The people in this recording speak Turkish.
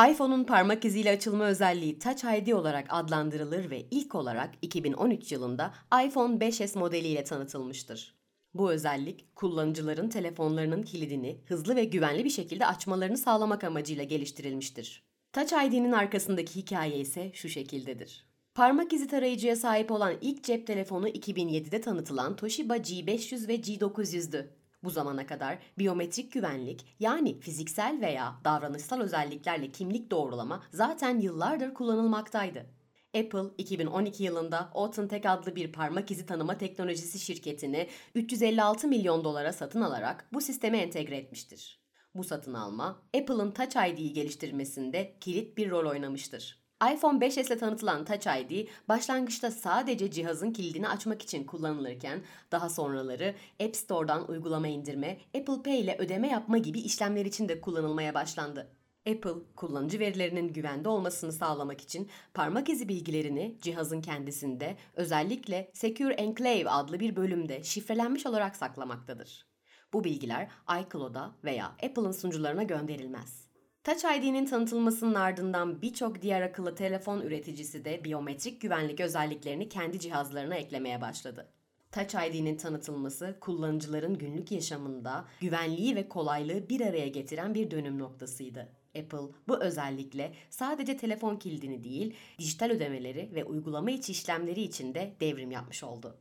iPhone'un parmak iziyle açılma özelliği Touch ID olarak adlandırılır ve ilk olarak 2013 yılında iPhone 5s modeliyle tanıtılmıştır. Bu özellik kullanıcıların telefonlarının kilidini hızlı ve güvenli bir şekilde açmalarını sağlamak amacıyla geliştirilmiştir. Touch ID'nin arkasındaki hikaye ise şu şekildedir. Parmak izi tarayıcıya sahip olan ilk cep telefonu 2007'de tanıtılan Toshiba G500 ve G900'dü. Bu zamana kadar biyometrik güvenlik yani fiziksel veya davranışsal özelliklerle kimlik doğrulama zaten yıllardır kullanılmaktaydı. Apple 2012 yılında Authentic adlı bir parmak izi tanıma teknolojisi şirketini 356 milyon dolara satın alarak bu sisteme entegre etmiştir. Bu satın alma, Apple'ın Touch ID'yi geliştirmesinde kilit bir rol oynamıştır. iPhone 5s ile tanıtılan Touch ID başlangıçta sadece cihazın kilidini açmak için kullanılırken daha sonraları App Store'dan uygulama indirme, Apple Pay ile ödeme yapma gibi işlemler için de kullanılmaya başlandı. Apple, kullanıcı verilerinin güvende olmasını sağlamak için parmak izi bilgilerini cihazın kendisinde özellikle Secure Enclave adlı bir bölümde şifrelenmiş olarak saklamaktadır. Bu bilgiler iCloud'a veya Apple'ın sunucularına gönderilmez. Touch ID'nin tanıtılmasının ardından birçok diğer akıllı telefon üreticisi de biyometrik güvenlik özelliklerini kendi cihazlarına eklemeye başladı. Touch ID'nin tanıtılması kullanıcıların günlük yaşamında güvenliği ve kolaylığı bir araya getiren bir dönüm noktasıydı. Apple bu özellikle sadece telefon kilidini değil, dijital ödemeleri ve uygulama içi işlemleri için de devrim yapmış oldu.